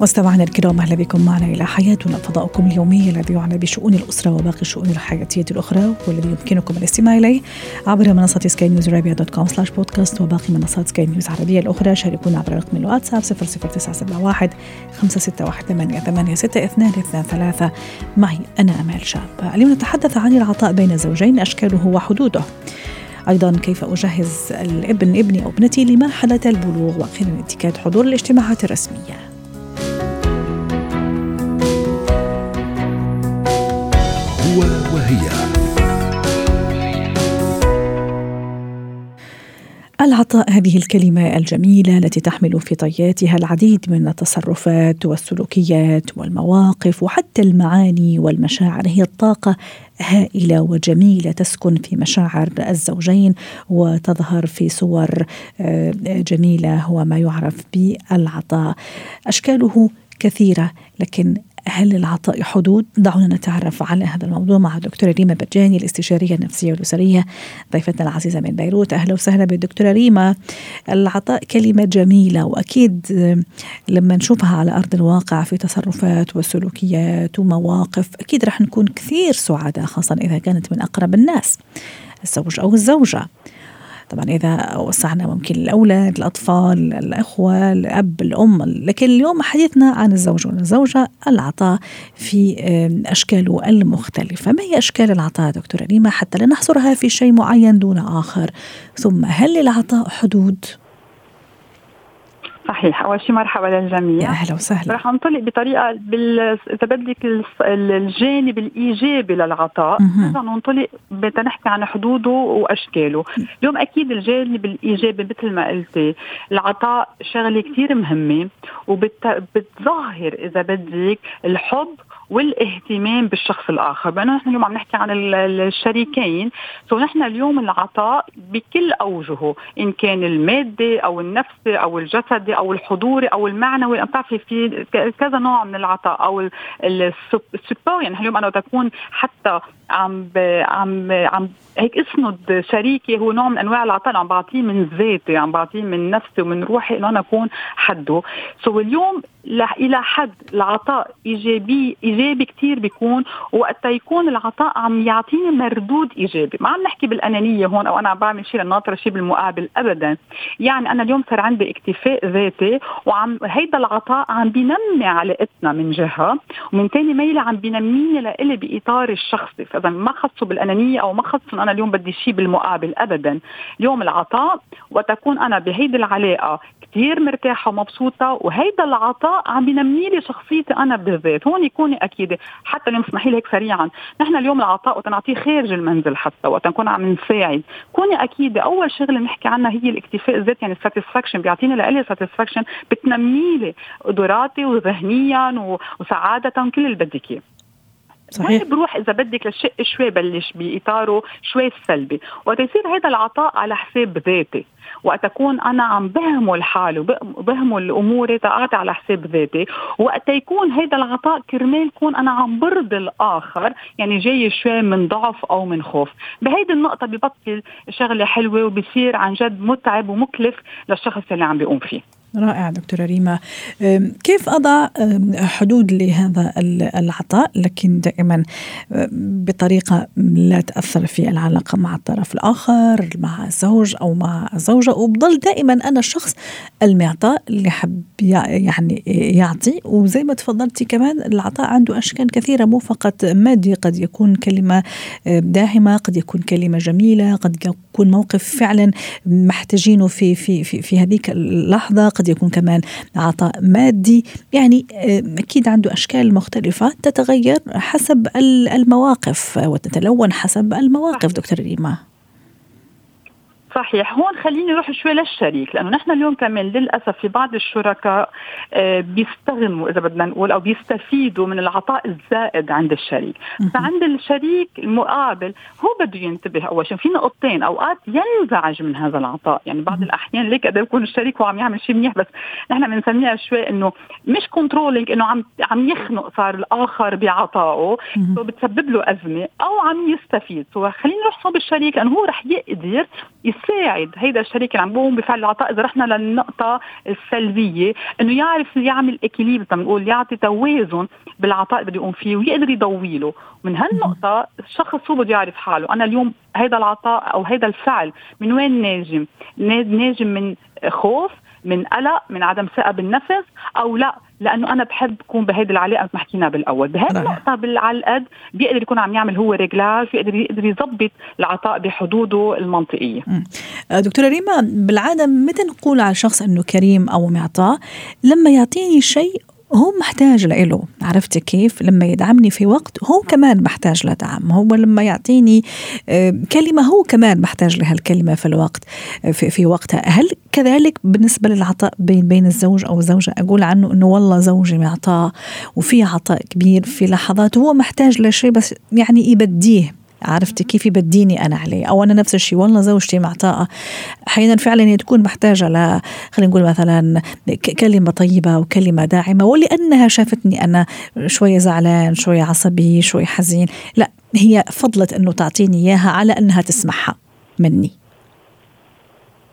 مستمعينا الكرام أهلا بكم معنا إلى حياتنا فضاؤكم اليومي الذي يعنى بشؤون الأسرة وباقي الشؤون الحياتية الأخرى والذي يمكنكم الاستماع إليه عبر منصة سكاي نيوز عربيه dot com slash podcast وباقي منصات سكاي نيوز العربية الأخرى. شاركونا عبر رقم الواتساب 00971 561 8862 ثلاثة. معي أنا أمال شاب. اليوم نتحدث عن العطاء بين الزوجين أشكاله وحدوده. أيضا كيف أجهز الابن ابني أو ابنتي لمرحلة البلوغ وأخيرا إتيكات حضور الاجتماعات الرسمية؟ وهي العطاء هذه الكلمة الجميلة التي تحمل في طياتها العديد من التصرفات والسلوكيات والمواقف وحتى المعاني والمشاعر. هي الطاقة هائلة وجميلة تسكن في مشاعر الزوجين وتظهر في صور آه، جميلة هو ما يعرف بالعطاء. أشكاله كثيرة لكن هل للعطاء حدود؟ دعونا نتعرف على هذا الموضوع مع الدكتورة ريما برجاني الاستشارية النفسية والأسرية ضيفتنا العزيزة من بيروت. أهلا وسهلا بالدكتورة ريما. العطاء كلمة جميلة وأكيد لما نشوفها على أرض الواقع في تصرفات وسلوكيات ومواقف أكيد رح نكون كثير سعداء خاصة إذا كانت من أقرب الناس الزوج أو الزوجة. طبعا إذا وسعنا ممكن الأولاد الأطفال الأخوة الأب الأم. لكن اليوم حديثنا عن الزوج والزوجة العطاء في أشكاله المختلفة. ما هي أشكال العطاء دكتورة؟ ريما حتى لا نحصرها في شيء معين دون آخر. ثم هل للعطاء حدود؟ صحيح. أول شيء مرحبا للجميع. يا أهلا وسهلا. رح انطلق بطريقة بال... اذا بدك الجانب الإيجابي للعطاء. بدنا ننطلق بدنا نحكي عن حدوده وأشكاله. اليوم أكيد الجانب الإيجابي مثل ما قلتي العطاء شغلة كثير مهمة. وبتظهر إذا بدك الحب والاهتمام بالشخص الآخر. بأنه نحن اليوم عم نحكي عن الشريكين. so نحن اليوم العطاء بكل أوجهه. إن كان المادي أو النفسي أو الجسدي أو الحضوري أو المعنوي. بتعرفي في كذا نوع من العطاء. أو ال support يعني اليوم أنا تكون حتى عم عم عم هيك اسند شريكي هو نوع من أنواع العطاء. عم بعطيه من ذاتي عم بعطيه من نفسي ومن روحي إنه أنا أكون حده. سو اليوم إلى حد العطاء إيجابي إيجابي كثير بيكون وقت يكون العطاء عم يعطيني مردود إيجابي. ما عم نحكي بالأنانية هون أو أنا عم بعمل شيء للناطره شيء بالمقابل ابدا. يعني أنا اليوم صار عندي اكتفاء ذاتي وعم هيدا العطاء عم بينمي علاقتنا من جهة ومن ثاني ميلة عم بينميني لإلي بإطار الشخصي. فإذا ما خصه بالأنانية أو ما خصه أنا اليوم بدي شيء بالمقابل ابدا. اليوم العطاء وتكون أنا بهيدي العلاقة كثير مرتاحة ومبسوطة وهيدا العطاء عم بينمي لي شخصيتي أنا بالذات. هون يكون أكيد حتى اليوم اسمحي لي هيك سريعا. نحن اليوم العطاء وقت نعطيه خارج المنزل حتى وقت نكون عم نساعد. كوني أكيد أول شغلة نحكي عنها هي الاكتفاء الذاتي يعني ال satisfaction بيعطيني لإلي satisfaction بتنمي لي قدراتي وذهنيا وسعاده كل اللي بدك إياه. صحيح. بروح إذا بدك للشق شوي بلش بإطاره شوي سلبي وقت يصير هذا العطاء على حساب ذاتي وقت أكون أنا عم بهمل حالي وبهمل أموري تاعتي على حساب ذاتي وقت يكون هذا العطاء كرمال كون أنا عم برضي الآخر يعني جاي شوي من ضعف أو من خوف. بهيدي النقطة ببطل شغلة حلوة وبصير عن جد متعب ومكلف للشخص اللي عم بيقوم فيه. رائع دكتورة ريما. كيف أضع حدود لهذا العطاء؟ لكن دائما بطريقة لا تأثر في العلاقة مع الطرف الآخر مع الزوج أو مع الزوجة وبضل دائما أنا الشخص المعطاء اللي حب يعني يعطي. وزي ما تفضلتي كمان العطاء عنده أشكال كثيرة مو فقط مادي. قد يكون كلمة داهمة قد يكون كلمة جميلة قد يكون موقف فعلا محتاجينه في في في, في هذيك اللحظة. قد يكون كمان عطاء مادي. يعني آه، أكيد عنده أشكال مختلفة تتغير حسب المواقف وتتلون حسب المواقف دكتور ريما صحيح. هون خليني أروح شوي للشريك لأنه نحن اليوم كمان للأسف في بعض الشركاء آه، بيستغنوا إذا بدنا نقول أو بيستفيدوا من العطاء الزائد عند الشريك. فعند الشريك المقابل هو بده ينتبه أول شيء في نقطتين أوقات ينزعج من هذا العطاء. يعني بعض الأحيان ليك قد يكون الشريك هو عم يعمل شيء منيح بس نحن بنسميها شوي إنه مش كنترولينج إنه عم عم يخنق صار الآخر بعطائه. بتسبب له أزمة أو عم يستفيد. خلينا نروح صوب الشريك لأنه هو رح يقدر يساعد هيدا الشريك اللي عم بقوم بفعل العطاء إذا رحنا للنقطة السلبية إنه يعرف يعمل اكيليب بنقول يعطي توازن بالعطاء اللي بده يقوم فيه ويقدر يضوي له من هالنقطة الشخص هو بده يعرف حاله. أنا اليوم هيدا العطاء أو هيدا الفعل من وين ناجم؟ ناجم من خوف من قلق من عدم ثقة بالنفس أو لا لأنه أنا بحب اكون بهيدي العلاقة مثل ما حكينا بالأول. بهي النقطة على القد بيقدر يكون عم يعمل هو ريجلاج بيقدر يقدر يظبط العطاء بحدوده المنطقية. آه، دكتورة ريما بالعادة متى نقول على شخص إنه كريم أو معطاء؟ لما يعطيني شيء هو محتاج له عرفت كيف؟ لما يدعمني في وقت هو كمان محتاج لدعم هو لما يعطيني آه، كلمة هو كمان محتاج لهالكلمة في الوقت آه، في, في وقتها. هل كذلك بالنسبة للعطاء بين بين الزوج أو الزوجة؟ أقول عنه أنه والله زوجي معطاء وفي عطاء كبير في لحظات هو محتاج لشيء بس يعني يبديه. عرفتي كيف يبديني أنا عليه. أو أنا نفس الشيء والله زوجتي معطاءة. أحيانا فعلا هي تكون محتاجة ل خلينا نقول مثلا كلمة طيبة وكلمة داعمة ولأنها شافتني أنا شوية زعلان شوية عصبي شوية حزين. لا هي فضلت إنه تعطيني إياها على إنها تسمعها مني.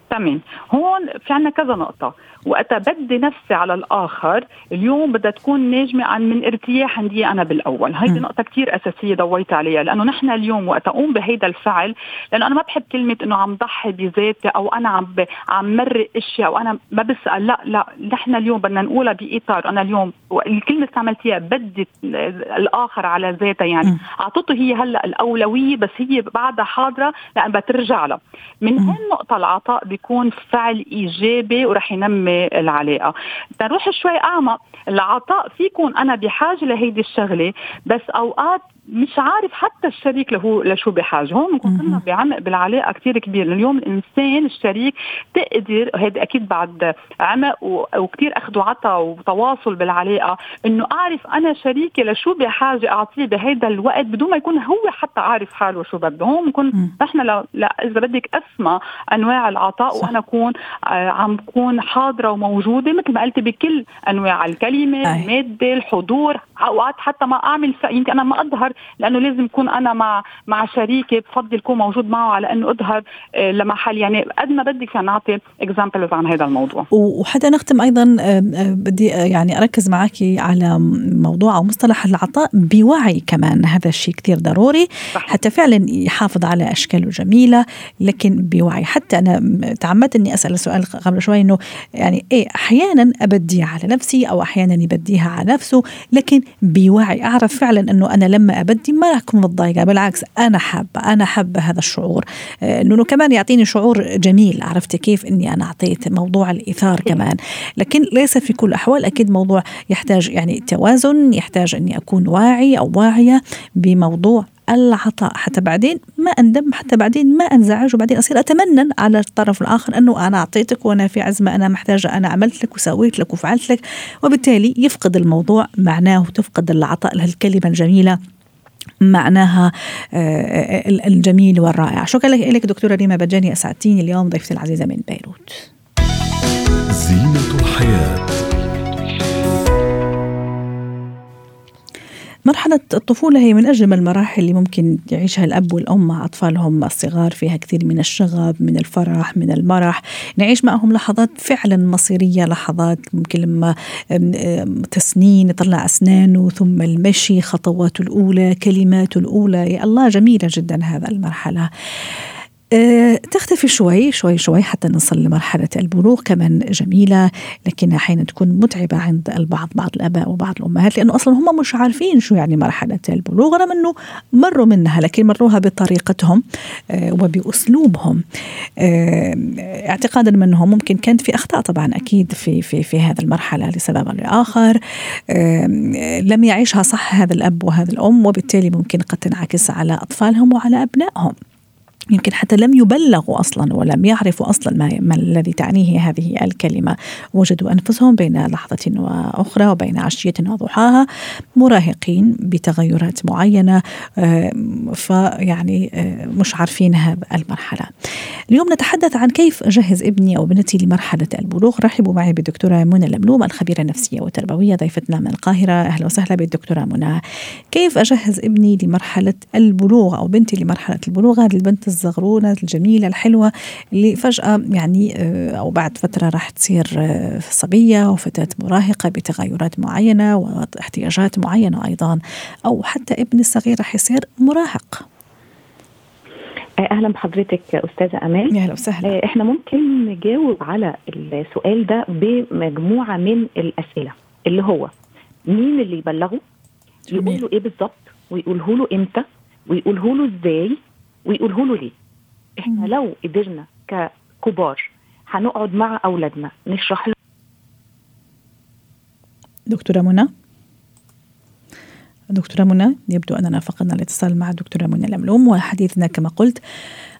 تمام. هون في عنا كذا نقطة. وقت بدي نفسي على الآخر. اليوم بدها تكون ناجمة عن من ارتياح عندي أنا بالأول. هيدي نقطة كتير أساسية ضويت عليها لأنه نحن اليوم وقت أقوم بهيدا الفعل لأنه أنا ما بحب كلمة إنه عم ضحي بذاتي أو أنا عم ب... عم مرق أشياء وأنا ما بسأل. لا لا نحن اليوم بدنا نقولها بإطار. أنا اليوم الكلمة اللي استعملتيها بدي الآخر على ذاتها يعني. أعطته هي هلأ الأولوية بس هي بعدها حاضرة لأن بترجع لها. من هالنقطة العطاء بيكون فعل إيجابي ورح ينمي العلاقة. نروح شوي أعمق. العطاء في يكون أنا بحاجة لهيدي الشغلة بس أوقات مش عارف حتى الشريك له لشو بحاجة. هون بنكون كنا بعمق بالعلاقة كثير كبير. اليوم الإنسان الشريك تقدر هيدا أكيد بعد عمق وكثير أخذ وعطى وتواصل بالعلاقة إنه أعرف أنا شريكي لشو بحاجة أعطيه بهيدا الوقت بدون ما يكون هو حتى عارف حاله شو بده. هون بنكون نحن لا, إذا بدك اسمى أنواع العطاء صح. وأنا أكون آه عم بكون حاضرة وموجودة مثل ما قلت بكل أنواع الكلمة أي. الماده الحضور أوقات حتى ما أعمل يمكن أنا ما أظهر لأنه لازم يكون أنا مع مع شريكي بفضل يكون موجود معه على انه أظهر آه، لمحل يعني قد ما بدك فينا نعطي اكزامبلز عن هذا الموضوع. وحتى نختم أيضا آه، آه، بدي يعني أركز معك على موضوع أو مصطلح العطاء بوعي كمان. هذا الشيء كثير ضروري. صح. حتى فعلا يحافظ على اشكاله جميلة لكن بوعي. حتى أنا تعمدت إني أسأل سؤال قبل شوي إنه يعني إيه أحيانا ابديها على نفسي أو أحيانا يبديها على نفسه لكن بوعي. أعرف فعلا إنه أنا لما أبدي ما راح أكون متضايقة بالعكس أنا حابة أنا حابة هذا الشعور. آه، إنه كمان يعطيني شعور جميل عرفت كيف؟ إني أنا أعطيت موضوع الإيثار كمان. لكن ليس في كل الأحوال أكيد موضوع يحتاج يعني توازن يحتاج إني أكون واعي أو واعية بموضوع العطاء. حتى بعدين ما أندم حتى بعدين ما أنزعج وبعدين أصير أتمنن على الطرف الآخر أنه أنا أعطيتك وأنا في عزمة أنا محتاجة أنا عملت لك وسويت لك وفعلت لك. وبالتالي يفقد الموضوع معناه وتفقد العطاء لهالكلمه الجميلة معناها آه، الجميل والرائع. شكرا لك دكتورة ريما بجاني أسعدتيني اليوم ضيفتي العزيزة من بيروت. زينة الحياة. مرحلة الطفولة هي من أجمل المراحل اللي ممكن يعيشها الأب والأم مع أطفالهم الصغار فيها كثير من الشغب من الفرح من المرح. نعيش معهم لحظات فعلا مصيرية لحظات ممكن لما تسنين يطلع أسنانه ثم المشي خطواته الأولى كلماته الأولى. يا الله جميلة جدا هذا المرحلة. تختفي شوي شوي شوي حتى نصل لمرحلة البلوغ كمان جميلة لكن أحيانا تكون متعبة عند البعض بعض الآباء وبعض الأمهات لأنه أصلا هم مش عارفين شو يعني مرحلة البلوغ رغم أنه مروا منها لكن مروها بطريقتهم أه وبأسلوبهم. أه اعتقادا منهم ممكن كانت في أخطاء طبعا أكيد في في في هذه المرحلة لسبب أو لآخر. لم يعيشها صح هذا الأب وهذا الأم وبالتالي ممكن قد تنعكس على أطفالهم وعلى أبنائهم. يمكن حتى لم يبلغوا أصلا ولم يعرفوا أصلا ما, ما الذي تعنيه هذه الكلمة وجدوا أنفسهم بين لحظة وأخرى وبين عشية وضحاها مراهقين بتغيرات معينة فيعني مش عارفين هذه المرحلة. اليوم نتحدث عن كيف اجهز ابني أو بنتي لمرحلة البلوغ رحبوا معي بالدكتورة منى اللملوم الخبيرة النفسية والتربوية ضيفتنا من القاهرة أهلا وسهلا بالدكتورة منى. كيف أجهز ابني لمرحلة البلوغ أو بنتي لمرحلة البلوغ هذه البنت الزغرونة الجميلة الحلوة اللي فجأة يعني آه، أو بعد فترة راح تصير آه، صبية وفتاة مراهقة بتغيرات معينة واحتياجات معينة أيضا أو حتى ابن الصغير راح يصير مراهق. آه، أهلا بحضرتك أستاذة أمال. أهلا وسهلا. إحنا ممكن نجاوب على السؤال ده بمجموعة من الأسئلة اللي هو مين اللي يبلغه؟ يقول له إيه بالظبط؟ ويقوله له إمتى؟ ويقوله له إزاي؟ ويقوله له ليه إحنا لو قدرنا ككبار هنقعد مع أولادنا نشرح لهم دكتورة منى؟ دكتورة منى يبدو أننا فقدنا الاتصال مع الدكتورة منى الأملوم وحديثنا كما قلت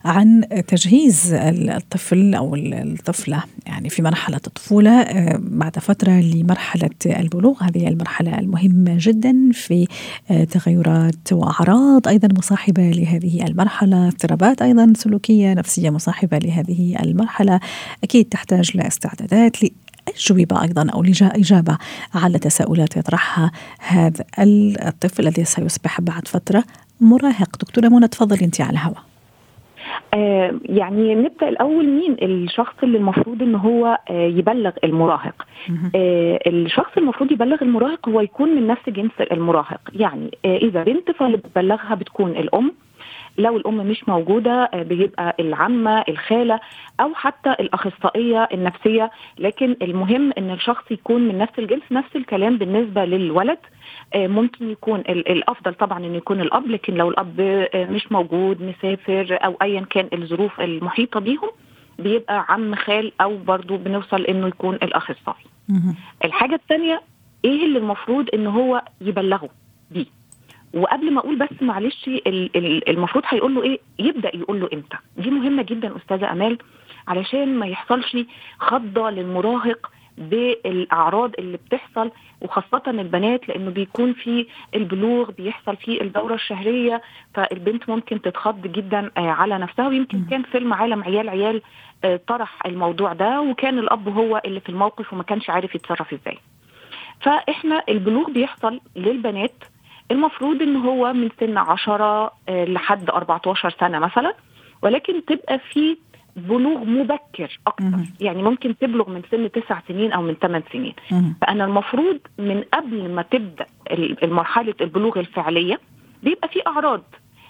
عن تجهيز الطفل أو الطفلة يعني في مرحلة الطفولة آه، بعد فترة لمرحلة البلوغ. هذه المرحلة المهمة جدا في آه، تغيرات وأعراض أيضا مصاحبة لهذه المرحلة اضطرابات أيضا سلوكية نفسية مصاحبة لهذه المرحلة. أكيد تحتاج لاستعدادات أجوبة أيضا أو إجابة على تساؤلات يطرحها هذا الطفل الذي سيصبح بعد فترة مراهق. دكتورة منى تفضلي أنت على الهواء. آه يعني نبدأ الأول مين؟ الشخص اللي المفروض إن هو آه يبلغ المراهق. آه الشخص المفروض يبلغ المراهق هو يكون من نفس جنس المراهق. يعني آه إذا بنت فاللي بتبلغها بتكون الأم لو الأم مش موجودة آه، بيبقى العمة الخالة أو حتى الأخصائية النفسية. لكن المهم إن الشخص يكون من نفس الجنس نفس الكلام بالنسبة للولد. آه، ممكن يكون الأفضل طبعا انه يكون الأب لكن لو الأب آه، مش موجود مسافر أو ايا كان الظروف المحيطة بيهم بيبقى عم خال أو برضو بنوصل إنه يكون الأخصائي. الحاجة الثانية إيه اللي المفروض إن هو يبلغه بيه؟ وقبل ما أقول بس معلش المفروض هيقول له إيه؟ يبدأ يقول له إمتى؟ دي مهمة جدا أستاذة أمال علشان ما يحصلش خضة للمراهق بالأعراض اللي بتحصل وخاصة البنات لأنه بيكون في البلوغ بيحصل فيه الدورة الشهرية فالبنت ممكن تتخض جدا آه، على نفسها. ويمكن كان فيلم عالم عيال عيال آه، طرح الموضوع ده وكان الأب هو اللي في الموقف وما كانش عارف يتصرف إزاي. فإحنا البلوغ بيحصل للبنات المفروض إن هو من سن 10 آه، لحد 14 سنة مثلا ولكن تبقى في بلوغ مبكر أكثر يعني ممكن تبلغ من سن تسع سنين أو من ثمان سنين. فأنا المفروض من قبل ما تبدأ مرحلة البلوغ الفعلية بيبقى في أعراض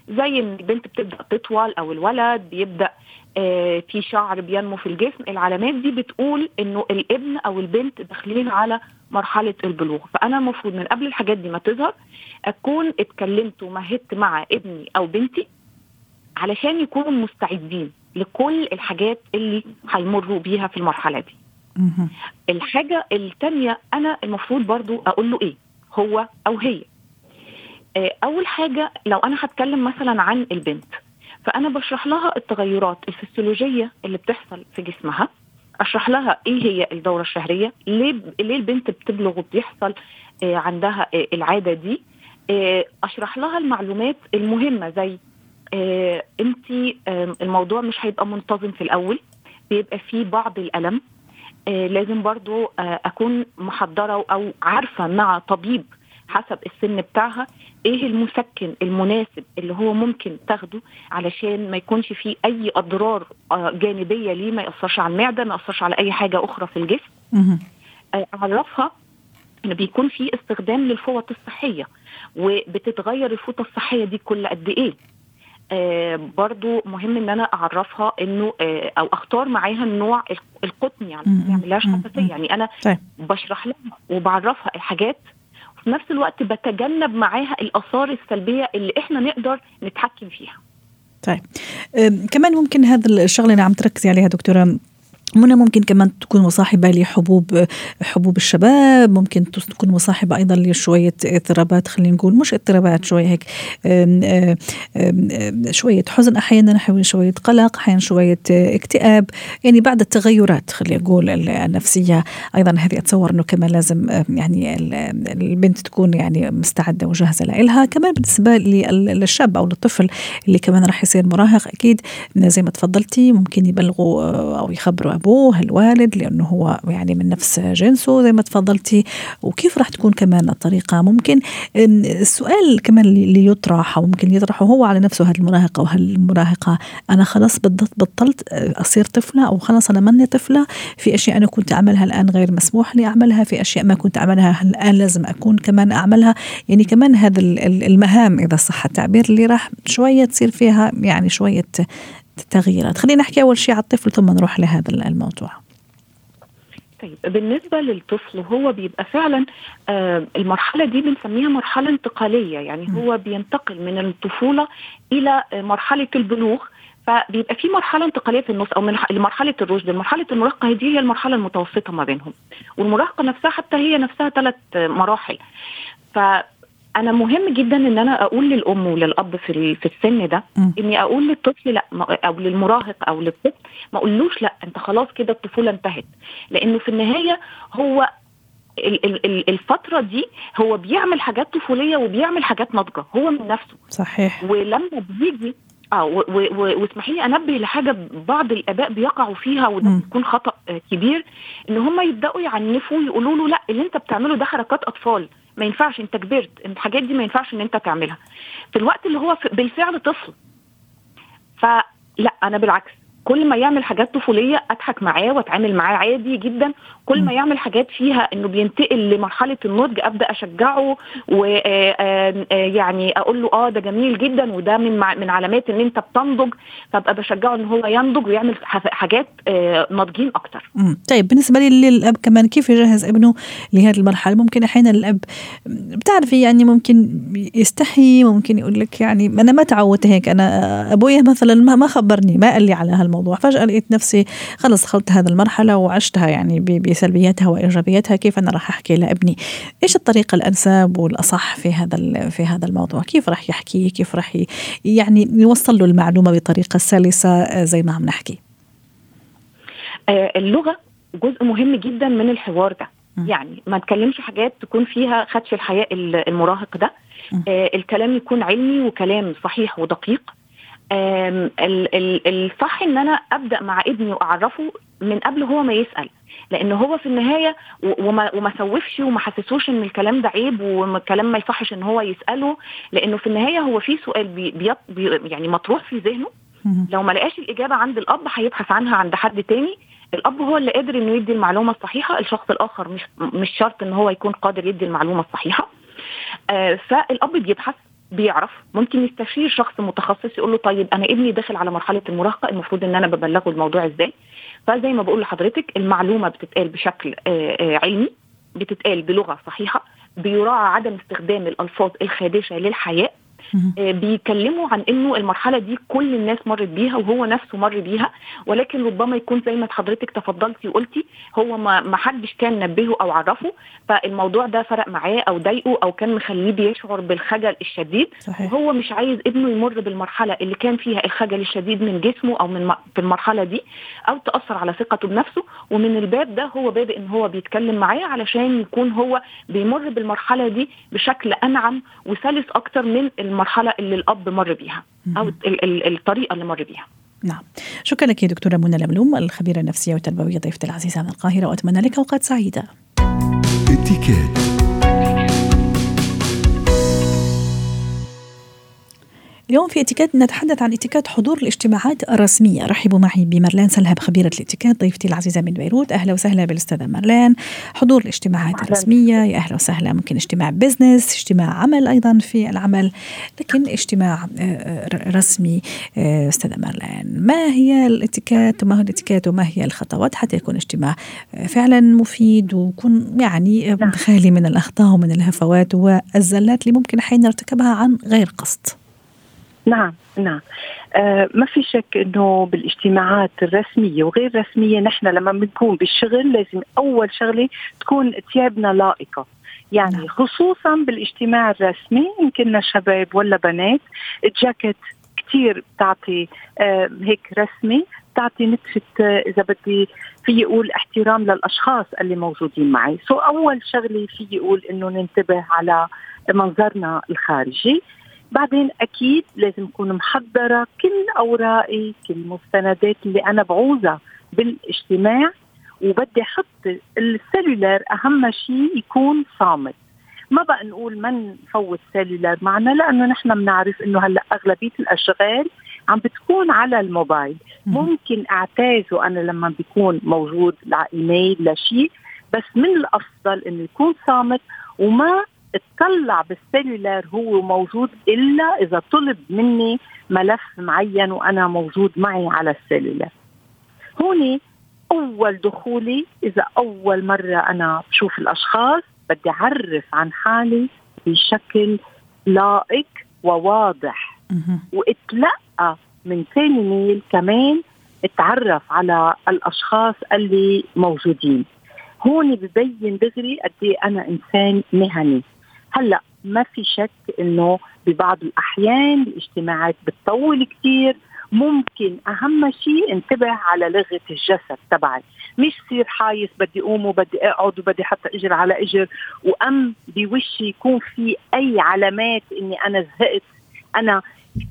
زي إن البنت بتبدأ تطول أو الولد بيبدأ آه في شعر بينمو في الجسم. العلامات دي بتقول إنه الابن أو البنت داخلين على مرحلة البلوغ. فأنا المفروض من قبل الحاجات دي ما تظهر أكون اتكلمت ومهدت مع ابني أو بنتي علشان يكونوا مستعدين لكل الحاجات اللي هيمروا بيها في المرحلة دي. الحاجة الثانية أنا المفروض برضو أقول له إيه؟ هو أو هي. آه، أول حاجة لو أنا هتكلم مثلا عن البنت فأنا بشرح لها التغيرات الفسيولوجية اللي بتحصل في جسمها. أشرح لها إيه هي الدورة الشهرية ليه ليه البنت بتبلغ وبيحصل آه، عندها آه، العادة دي؟ أشرح لها المعلومات المهمة زي انت الموضوع مش هيبقى منتظم في الأول بيبقى فيه بعض الألم لازم برضو أكون محضرة أو عارفة مع طبيب حسب السن بتاعها إيه المسكن المناسب اللي هو ممكن تاخده علشان ما يكونش فيه أي أضرار آه، جانبية ليه ما يأثرش على المعدة ما يأثرش على أي حاجة أخرى في الجسم. آه، أعرفها إن بيكون في استخدام للفوط الصحية وبتتغير الفوطة الصحية دي كل قد إيه. آه برضو مهم إن أنا أعرفها إنه آه أو أختار معاها النوع القطني يعني ما يعملهاش حساسية. يعني أنا طيب. بشرح لها وبعرفها الحاجات وفي نفس الوقت بتجنب معاها الآثار السلبية اللي إحنا نقدر نتحكم فيها. طيب. كمان ممكن هذا الشغلة اللي عم تركزي عليها دكتورة منى ممكن كمان تكون مصاحبة لحبوب حبوب الشباب ممكن تكون مصاحبة أيضا لشوية اضطرابات خلينا نقول مش اضطرابات شوية هيك شوية حزن أحيانا شوية قلق أحيانا شوية اكتئاب يعني بعد التغيرات خلينا نقول النفسية. أيضا هذه أتصور أنه كمان لازم يعني البنت تكون يعني مستعدة وجاهزة لها كمان بالنسبة للشاب أو للطفل اللي كمان راح يصير مراهق أكيد زي ما تفضلتي ممكن يبلغوا أو يخبروا أبوه الوالد لأنه هو يعني من نفس جنسه زي ما تفضلتي. وكيف راح تكون كمان الطريقة؟ ممكن السؤال كمان اللي يطرح أو ممكن يطرحه هو على نفسه هذا المراهق أو هالمراهقة أنا خلاص بطلت أصير طفلة أو خلاص أنا ماني طفلة. في أشياء أنا كنت أعملها الآن غير مسموح لي أعملها. في أشياء ما كنت أعملها الآن لازم أكون كمان أعملها. يعني كمان هذا المهام إذا صح التعبير اللي راح شوية تصير فيها يعني شوية التغييرات خلينا نحكي أول شيء على الطفل ثم نروح لهذا الموضوع. طيب بالنسبة للطفل هو بيبقى فعلا آه المرحلة دي بنسميها مرحلة انتقالية يعني هو بينتقل من الطفولة إلى مرحلة البلوغ فبيبقى في مرحلة انتقالية في النص أو من مرحلة الرشد، مرحلة المراهقة دي هي المرحلة المتوسطة ما بينهم، والمراهقة نفسها حتى هي نفسها ثلاث مراحل. ف أنا مهم جدا إن أنا أقول للأم وللأب في في السن ده م. إني أقول للطفل لأ أو للمراهق أو للطفل ما أقولوش لأ أنت خلاص كده الطفولة انتهت. لأنه في النهاية هو الفترة دي هو بيعمل حاجات طفولية وبيعمل حاجات ناضجة هو من نفسه. صحيح. ولما بيجي آه واسمحي لي أنبه لحاجة بعض الآباء بيقعوا فيها وده بيكون خطأ كبير إن هم يبدأوا يعنفوا يقولوا له لأ اللي أنت بتعمله ده حركات أطفال. ما ينفعش انت كبرت الحاجات دي ما ينفعش ان انت تعملها. في الوقت اللي هو بالفعل طفل. فلا أنا بالعكس. كل ما يعمل حاجات طفولية أضحك معاه وأتعامل معاه عادي جدا. كل ما يعمل حاجات فيها إنه بينتقل لمرحلة النضج أبدأ أشجعه ويعني أقول له آه ده جميل جدا وده من من علامات إن أنت بتنضج. فأبقى بشجعه إن هو ينضج ويعمل حاجات ناضجين أكتر. طيب بالنسبة لي للأب كمان كيف يجهز ابنه لهذه المرحلة؟ ممكن أحيانا الأب بتعرفي يعني ممكن يستحي ممكن يقول لك يعني أنا ما تعودت هيك أنا أبويا مثلا ما خبرني ما قال لي على هالموضوع. فجأة لقيت نفسي خلص دخلت هذه المرحلة وعشتها يعني بسلبياتها وإيجابياتها كيف أنا راح أحكي لأبني؟ إيش الطريقة الأنسب والأصح في هذا في هذا الموضوع؟ كيف راح يحكي؟ كيف راح يعني يوصل له المعلومة بطريقة سلسة زي ما عم نحكي؟ اللغة جزء مهم جدا من الحوار ده. يعني ما نتكلمش حاجات تكون فيها خدش الحياء المراهق ده. آه الكلام يكون علمي وكلام صحيح ودقيق. الصح إن أنا أبدأ مع ابني وأعرفه من قبل هو ما يسأل. لأن هو في النهاية وما وما سوفش وما حسسوش إن الكلام ده عيب والكلام ما يصحش إن هو يسأله. لأنه في النهاية هو في سؤال بي بي يعني مطروح في ذهنه. لو ما لقاش الإجابة عند الأب هيبحث عنها عند حد تاني. الأب هو اللي قادر إنه يدي المعلومة الصحيحة. الشخص الآخر مش مش شرط إن هو يكون قادر يدي المعلومة الصحيحة. آه فالأب بيبحث بيعرف ممكن يستشير شخص متخصص يقول له طيب أنا ابني داخل على مرحلة المراهقة المفروض إن أنا ببلغه الموضوع إزاي؟ فزي ما بقول لحضرتك المعلومة بتتقال بشكل علمي بتتقال بلغة صحيحة بيراعى عدم استخدام الألفاظ الخادشة للحياء بيتكلموا عن إنه المرحلة دي كل الناس مرت بيها وهو نفسه مر بيها ولكن ربما يكون زي ما حضرتك تفضلتي وقلتي هو ما ما حدش كان نبهه أو عرفه فالموضوع ده فرق معاه أو ضايقه أو كان مخليه بيشعر بالخجل الشديد. صحيح. وهو مش عايز ابنه يمر بالمرحلة اللي كان فيها الخجل الشديد من جسمه أو من في المرحلة دي أو تأثر على ثقته بنفسه. ومن الباب ده هو بادئ إن هو بيتكلم معاه علشان يكون هو بيمر بالمرحلة دي بشكل أنعم وسلس أكتر من المرحلة اللي الأب مر بيها أو الطريقة اللي مر بيها. نعم. شكرا لك دكتورة منى لملوم الخبيرة النفسية والتربوية ضيفتي العزيزة من القاهرة وأتمنى لك أوقات سعيدة. اتكات اليوم في اتيكيت نتحدث عن اتيكيت حضور الاجتماعات الرسمية. رحبوا معي بمرلان سلهب خبيرة الاتيكيت ضيفتي العزيزة من بيروت. أهلا وسهلا بالأستاذة مرلان. حضور الاجتماعات الرسمية يا أهلا وسهلا. ممكن اجتماع بزنس اجتماع عمل أيضا في العمل لكن اجتماع رسمي أستاذة مرلان. ما هي الاتيكيت؟ وما هو الاتيكيت؟ وما هي الخطوات حتى يكون اجتماع فعلا مفيد ويكون يعني خالي من الأخطاء ومن الهفوات والزلات اللي ممكن أحيانا نرتكبها عن غير قصد؟ نعم نعم. آه ما في شك إنه بالاجتماعات الرسمية وغير الرسمية نحن لما بنكون بالشغل لازم أول شغلة تكون ثيابنا لائقة. يعني نعم. خصوصا بالاجتماع الرسمي إن كنا شباب ولا بنات الجاكيت كثير بتعطي آه هيك رسمي بتعطي نتفة آه إذا بدي في أقول احترام للأشخاص اللي موجودين معي. سو أول شغلة في أقول إنه ننتبه على منظرنا الخارجي. بعدين أكيد لازم اكون محضرة كل اوراقي كل المستندات اللي أنا بعوزها بالاجتماع وبدي أحط السيلولار أهم شيء يكون صامت. ما بقى نقول ما نفوت سيلولار معنا لأنه نحن بنعرف إنه هلأ أغلبية الأشغال عم بتكون على الموبايل. ممكن أعتازه أنا لما بيكون موجود على إيميل لشيء بس من الأفضل إنه يكون صامت وما اطلع بالسيلولار هو موجود إلا إذا طلب مني ملف معين وأنا موجود معي على السيلولار. هون أول دخولي إذا أول مرة أنا بشوف الأشخاص بدي أعرف عن حالي بشكل لائق وواضح. واتلقى من ثاني ميل كمان اتعرف على الأشخاص اللي موجودين. هون ببين دغري قد إيه أنا إنسان مهني. هلأ ما في شك إنه ببعض الأحيان الاجتماعات بتطول كثير ممكن أهم شيء انتبه على لغة الجسد تبعي مش صير حايس بدي أقوم وبدي أقعد وبدي حتى إجر على إجر. وأم بوشي يكون في أي علامات إني أنا زهقت. أنا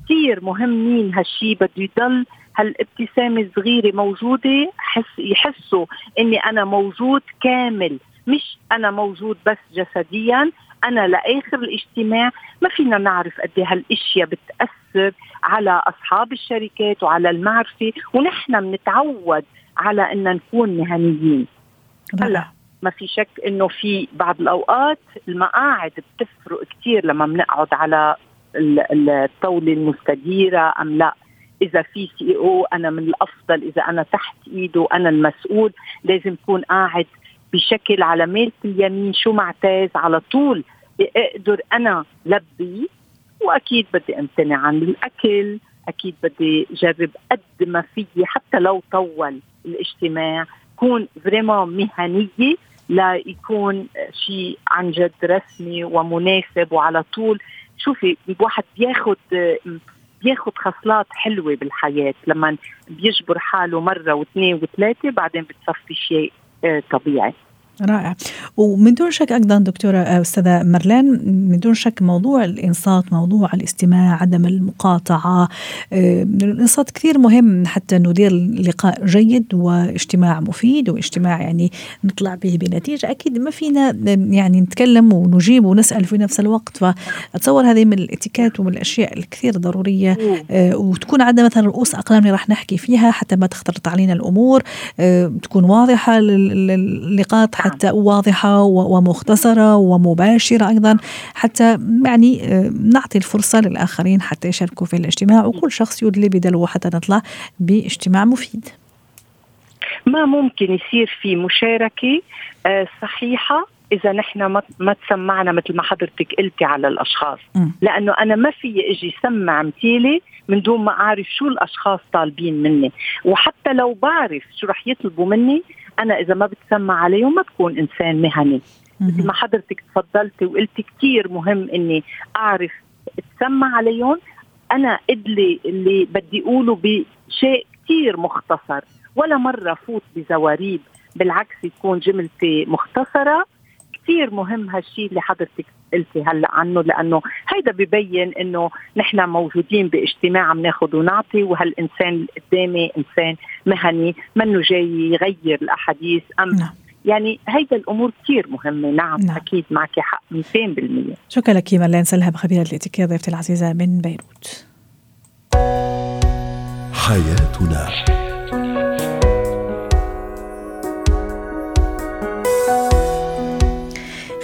كثير مهم مين هالشيء بده يضل. هالابتسامة الصغيرة موجودة حس يحسوا إني أنا موجود كامل. مش أنا موجود بس جسديا أنا لآخر الاجتماع. ما فينا نعرف قد إيه هالأشياء بتأثر على أصحاب الشركات وعلى المعرفة ونحن بنتعود على ان نكون مهنيين. هلا ما في شك إنه في بعض الأوقات المقاعد بتفرق كثير لما بنقعد على الطاولة المستديرة أم لا. إذا في سي أو أنا من الأفضل. إذا أنا تحت إيده أنا المسؤول لازم أكون قاعد بشكل على ميلة اليمين شو معتاز على طول أقدر أنا لبي وأكيد بدي أمتنع عن الأكل أكيد بدي جرب قد ما فيي حتى لو طول الاجتماع كون فريمون مهنية ليكون شيء عن جد رسمي ومناسب وعلى طول. شوفي الواحد بياخد بياخد خصلات حلوة بالحياة لما بيجبر حاله مرة واثنين وثلاثة بعدين بتصفي شيء آه، طبيعي. رائع. ومن دون شك أيضا دكتورة آه، أستاذة مرلان من دون شك موضوع الإنصات موضوع الاستماع عدم المقاطعة آه، الإنصات كثير مهم حتى ندير لقاء جيد واجتماع مفيد واجتماع يعني نطلع به بنتيجة. أكيد ما فينا يعني نتكلم ونجيب ونسأل في نفس الوقت. فأتصور هذه من الاتيكات ومن الأشياء الكثير ضرورية آه، وتكون عندنا مثلا رؤوس أقلام اللي راح نحكي فيها حتى ما تختلط علينا الأمور تكون واضحة اللقاءات حتى واضحة ومختصرة ومباشرة أيضا حتى يعني آه، نعطي الفرصة للآخرين حتى يشاركوا في الاجتماع وكل شخص يدلي بدلوه حتى نطلع باجتماع مفيد. ما ممكن يصير في مشاركة آه، صحيحة إذا نحن ما تسمعنا مثل ما حضرتك قلتي على الأشخاص. م. لأنه أنا ما في إجي سمع مثيلي من دون ما أعرف شو الأشخاص طالبين مني. وحتى لو بعرف شو رح يطلبوا مني أنا إذا ما بتسمع عليهم ما بكون إنسان مهني. مثل ما حضرتك تفضلتي وقلتي كثير مهم إني أعرف أتسمع عليهم. أنا إدلي اللي بدي أقوله بشيء كثير مختصر. ولا مرة فوت بزواريب بالعكس يكون جملتي مختصرة. كثير مهم هالشيء اللي حضرتك قلتي هلأ عنه لأنه هيدا ببين إنه نحن موجودين باجتماع عم ناخذ ونعطي وهالإنسان اللي قدامي إنسان مهني منه جاي يغير الأحاديث. أم نعم. يعني هيدا الأمور كثير مهمة. نعم, نعم. أكيد معك حق 200% شكرا لك ملان سلهب خبيره الاتيكيت ضيفتي العزيزة من بيروت. حياتنا.